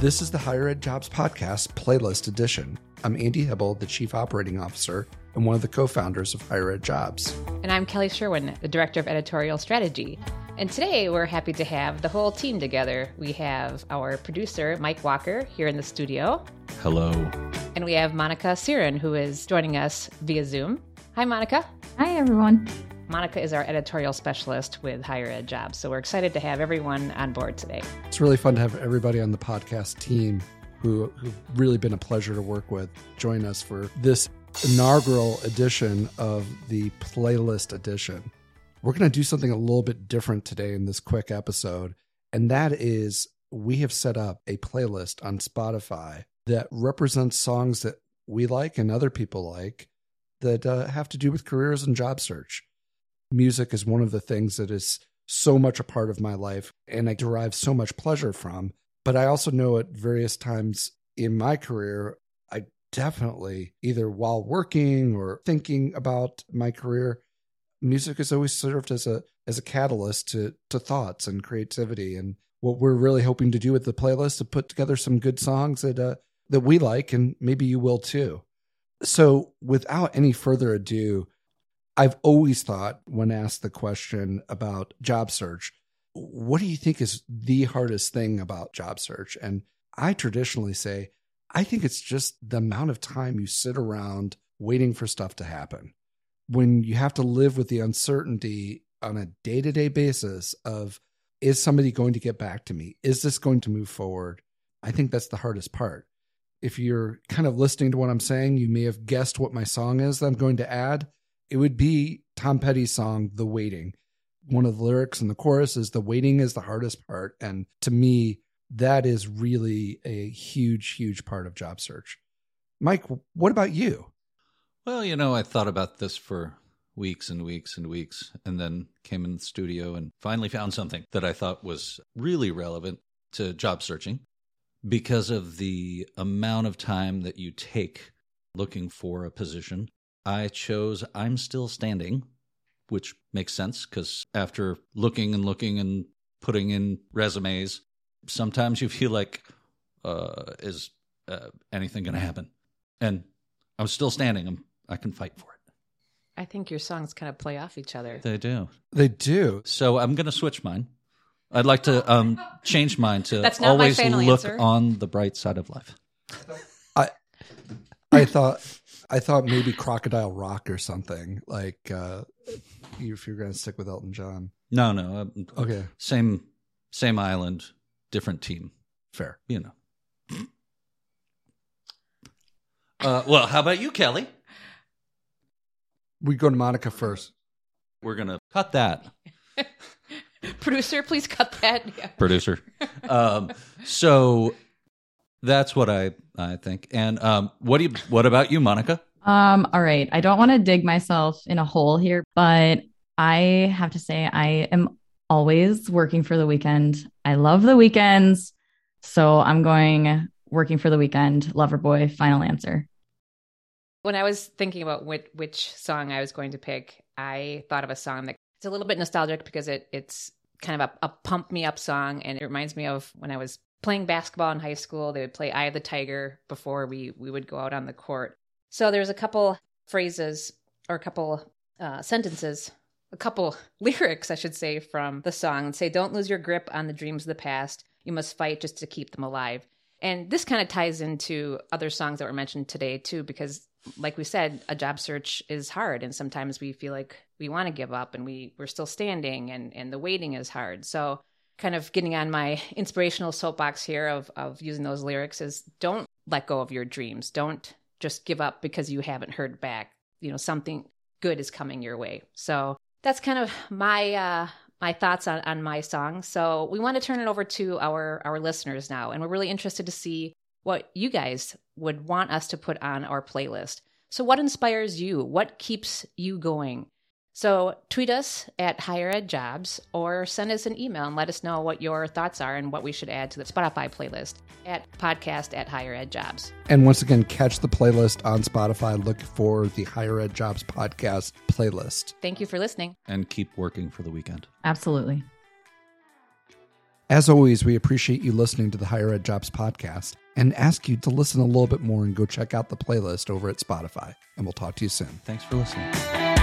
This is the Higher Ed Jobs Podcast Playlist Edition. I'm Andy Hibble, the Chief Operating Officer and one of the co founders of Higher Ed Jobs. And I'm Kelly Sherwin, the Director of Editorial Strategy. And today we're happy to have the whole team together. We have our producer, Mike Walker, here in the studio. Hello. And we have Monika Siren, who is joining us via Zoom. Hi, Monika. Hi, everyone. Monika is our editorial specialist with Higher Ed Jobs. So we're excited to have everyone on board today. It's really fun to have everybody on the podcast team who who've really been a pleasure to work with join us for this inaugural edition of the playlist edition. We're going to do something a little bit different today in this quick episode, and that is we have set up a playlist on Spotify that represents songs that we like and other people like that uh, have to do with careers and job search music is one of the things that is so much a part of my life and I derive so much pleasure from. But I also know at various times in my career, I definitely, either while working or thinking about my career, music has always served as a as a catalyst to to thoughts and creativity. And what we're really hoping to do with the playlist to put together some good songs that uh, that we like and maybe you will too. So without any further ado, I've always thought when asked the question about job search, what do you think is the hardest thing about job search? And I traditionally say, I think it's just the amount of time you sit around waiting for stuff to happen. When you have to live with the uncertainty on a day to day basis of, is somebody going to get back to me? Is this going to move forward? I think that's the hardest part. If you're kind of listening to what I'm saying, you may have guessed what my song is that I'm going to add it would be Tom Petty's song, The Waiting. One of the lyrics in the chorus is the waiting is the hardest part. And to me, that is really a huge, huge part of job search. Mike, what about you? Well, you know, I thought about this for weeks and weeks and weeks, and then came in the studio and finally found something that I thought was really relevant to job searching because of the amount of time that you take looking for a position I chose I'm Still Standing, which makes sense because after looking and looking and putting in resumes, sometimes you feel like, uh, is uh, anything going to happen? And I'm still standing. I'm, I can fight for it. I think your songs kind of play off each other. They do. They do. So I'm going to switch mine. I'd like to um, change mine to always look answer. on the bright side of life. I I thought I thought maybe Crocodile Rock or something like uh, if you're going to stick with Elton John. No, no. Uh, okay. Same same island, different team. Fair. You know. Uh, well, how about you, Kelly? We go to Monika first. We're gonna cut that. Producer, please cut that. Yeah. Producer. Um, so that's what I I think. And um, what do you? What about you, Monika? Um, all right. I don't want to dig myself in a hole here, but I have to say I am always working for the weekend. I love the weekends, so I'm going working for the weekend. Loverboy. Final answer. When I was thinking about which, which song I was going to pick, I thought of a song that it's a little bit nostalgic because it it's kind of a, a pump me up song, and it reminds me of when I was playing basketball in high school. They would play Eye of the Tiger before we we would go out on the court. So there's a couple phrases or a couple uh, sentences, a couple lyrics, I should say, from the song. And say, "Don't lose your grip on the dreams of the past. You must fight just to keep them alive." And this kind of ties into other songs that were mentioned today too, because like we said, a job search is hard, and sometimes we feel like we want to give up, and we we're still standing, and and the waiting is hard. So kind of getting on my inspirational soapbox here of of using those lyrics is don't let go of your dreams. Don't just give up because you haven't heard back. You know, something good is coming your way. So that's kind of my uh my thoughts on, on my song. So we want to turn it over to our our listeners now, and we're really interested to see what you guys would want us to put on our playlist. So what inspires you? What keeps you going? So tweet us at Higher Ed Jobs or send us an email and let us know what your thoughts are and what we should add to the Spotify playlist at podcast at Higher Ed Jobs. And once again, catch the playlist on Spotify. Look for the Higher Ed Jobs podcast playlist. Thank you for listening. And keep working for the weekend. Absolutely. As always, we appreciate you listening to the Higher Ed Jobs podcast and ask you to listen a little bit more and go check out the playlist over at Spotify. And we'll talk to you soon. Thanks for listening.